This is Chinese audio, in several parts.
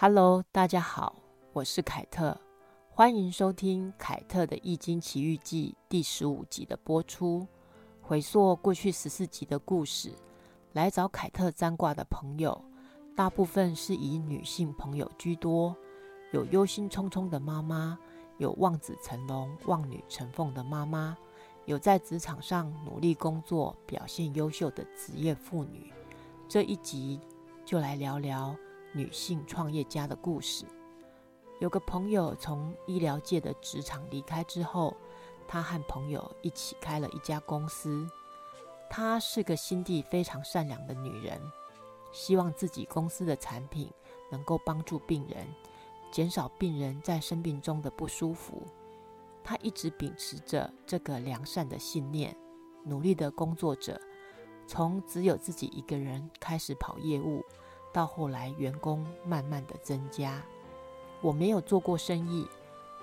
Hello，大家好，我是凯特，欢迎收听凯特的《易经奇遇记》第十五集的播出。回溯过去十四集的故事，来找凯特占卦的朋友，大部分是以女性朋友居多，有忧心忡忡的妈妈，有望子成龙、望女成凤的妈妈，有在职场上努力工作、表现优秀的职业妇女。这一集就来聊聊女性创业家的故事。有个朋友从医疗界的职场离开之后，他和朋友一起开了一家公司。她是个心地非常善良的女人，希望自己公司的产品能够帮助病人，减少病人在生病中的不舒服。她一直秉持着这个良善的信念，努力的工作着。从只有自己一个人开始跑业务，到后来员工慢慢的增加。我没有做过生意，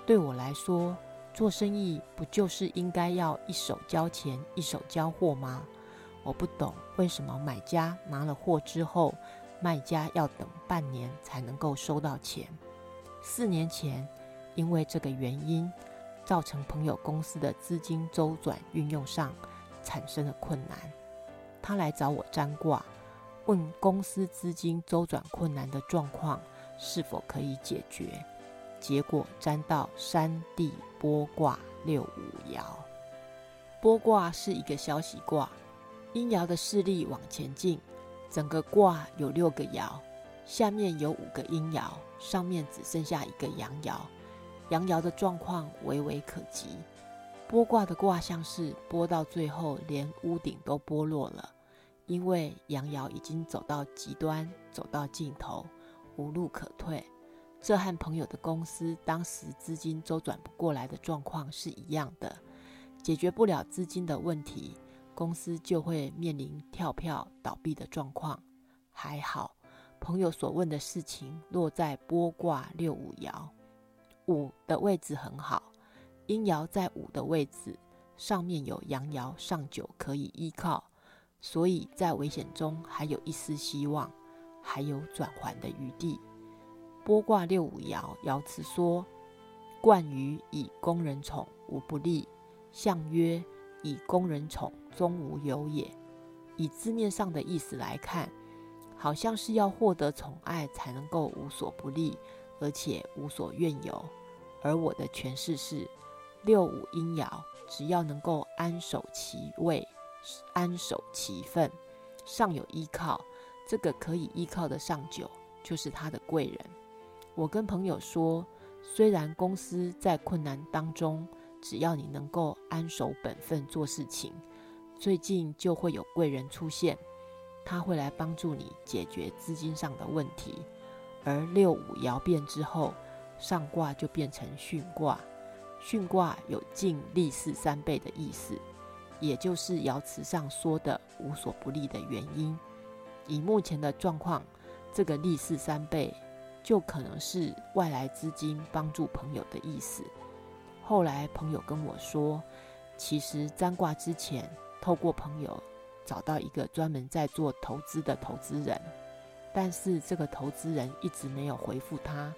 对我来说，做生意不就是应该要一手交钱一手交货吗？我不懂为什么买家拿了货之后，卖家要等半年才能够收到钱。四年前，因为这个原因，造成朋友公司的资金周转运用上产生了困难。他来找我占卦，问公司资金周转困难的状况是否可以解决。结果占到山地波卦六五爻。波卦是一个消息卦，阴爻的势力往前进。整个卦有六个爻，下面有五个阴爻，上面只剩下一个阳爻。阳爻的状况微微可及。波卦的卦象是波到最后，连屋顶都剥落了。因为阳爻已经走到极端，走到尽头，无路可退。这和朋友的公司当时资金周转不过来的状况是一样的。解决不了资金的问题，公司就会面临跳票倒闭的状况。还好，朋友所问的事情落在波卦六五爻，五的位置很好，阴爻在五的位置，上面有阳爻上九可以依靠。所以在危险中还有一丝希望，还有转圜的余地。波卦六五爻爻辞说：“冠于以工人宠，无不利。”象曰：“以工人宠，终无有也。”以字面上的意思来看，好像是要获得宠爱才能够无所不利，而且无所怨尤。而我的诠释是：六五阴爻，只要能够安守其位。安守其分，上有依靠，这个可以依靠的上九就是他的贵人。我跟朋友说，虽然公司在困难当中，只要你能够安守本分做事情，最近就会有贵人出现，他会来帮助你解决资金上的问题。而六五爻变之后，上卦就变成巽卦，巽卦有进利四三倍的意思。也就是爻辞上说的无所不利的原因。以目前的状况，这个利是三倍就可能是外来资金帮助朋友的意思。后来朋友跟我说，其实占卦之前，透过朋友找到一个专门在做投资的投资人，但是这个投资人一直没有回复他，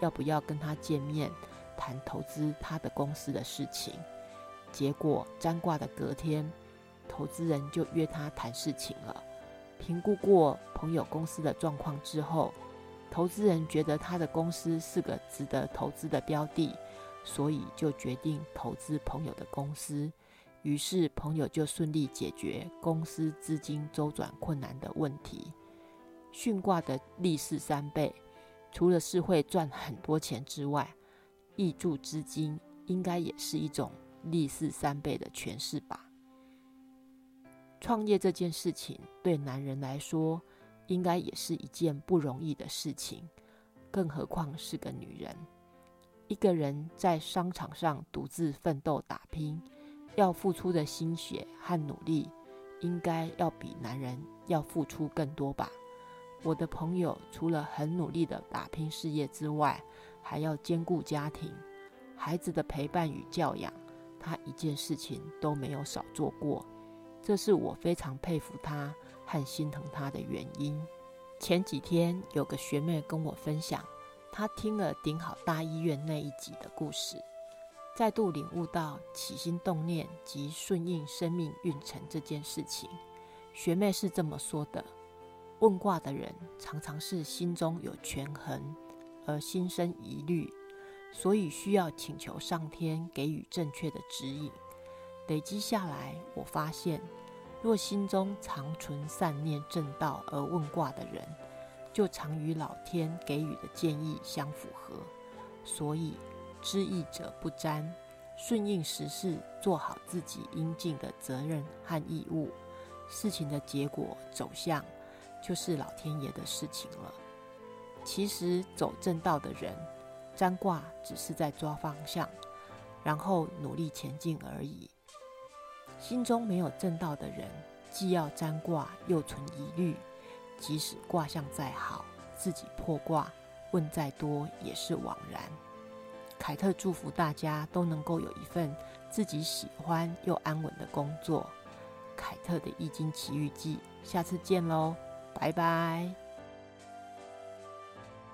要不要跟他见面谈投资他的公司的事情。结果占卦的隔天，投资人就约他谈事情了。评估过朋友公司的状况之后，投资人觉得他的公司是个值得投资的标的，所以就决定投资朋友的公司。于是朋友就顺利解决公司资金周转困难的问题。巽卦的利是三倍，除了是会赚很多钱之外，挹注资金应该也是一种。力是三倍的诠释吧。创业这件事情对男人来说，应该也是一件不容易的事情，更何况是个女人。一个人在商场上独自奋斗打拼，要付出的心血和努力，应该要比男人要付出更多吧。我的朋友除了很努力的打拼事业之外，还要兼顾家庭、孩子的陪伴与教养。他一件事情都没有少做过，这是我非常佩服他和心疼他的原因。前几天有个学妹跟我分享，她听了顶好大医院那一集的故事，再度领悟到起心动念及顺应生命运程这件事情。学妹是这么说的：问卦的人常常是心中有权衡，而心生疑虑，所以需要请求上天给予正确的指引。累积下来，我发现，若心中常存善念正道而问卦的人，就常与老天给予的建议相符合。所以，知易者不沾，顺应时势，做好自己应尽的责任和义务，事情的结果走向，就是老天爷的事情了。其实，走正道的人，占卦只是在抓方向，然后努力前进而已。心中没有正道的人，既要占卦，又存疑虑。即使卦象再好，自己破卦，问再多也是枉然。凯特祝福大家都能够有一份自己喜欢又安稳的工作。凯特的易经奇遇记，下次见喽，拜拜。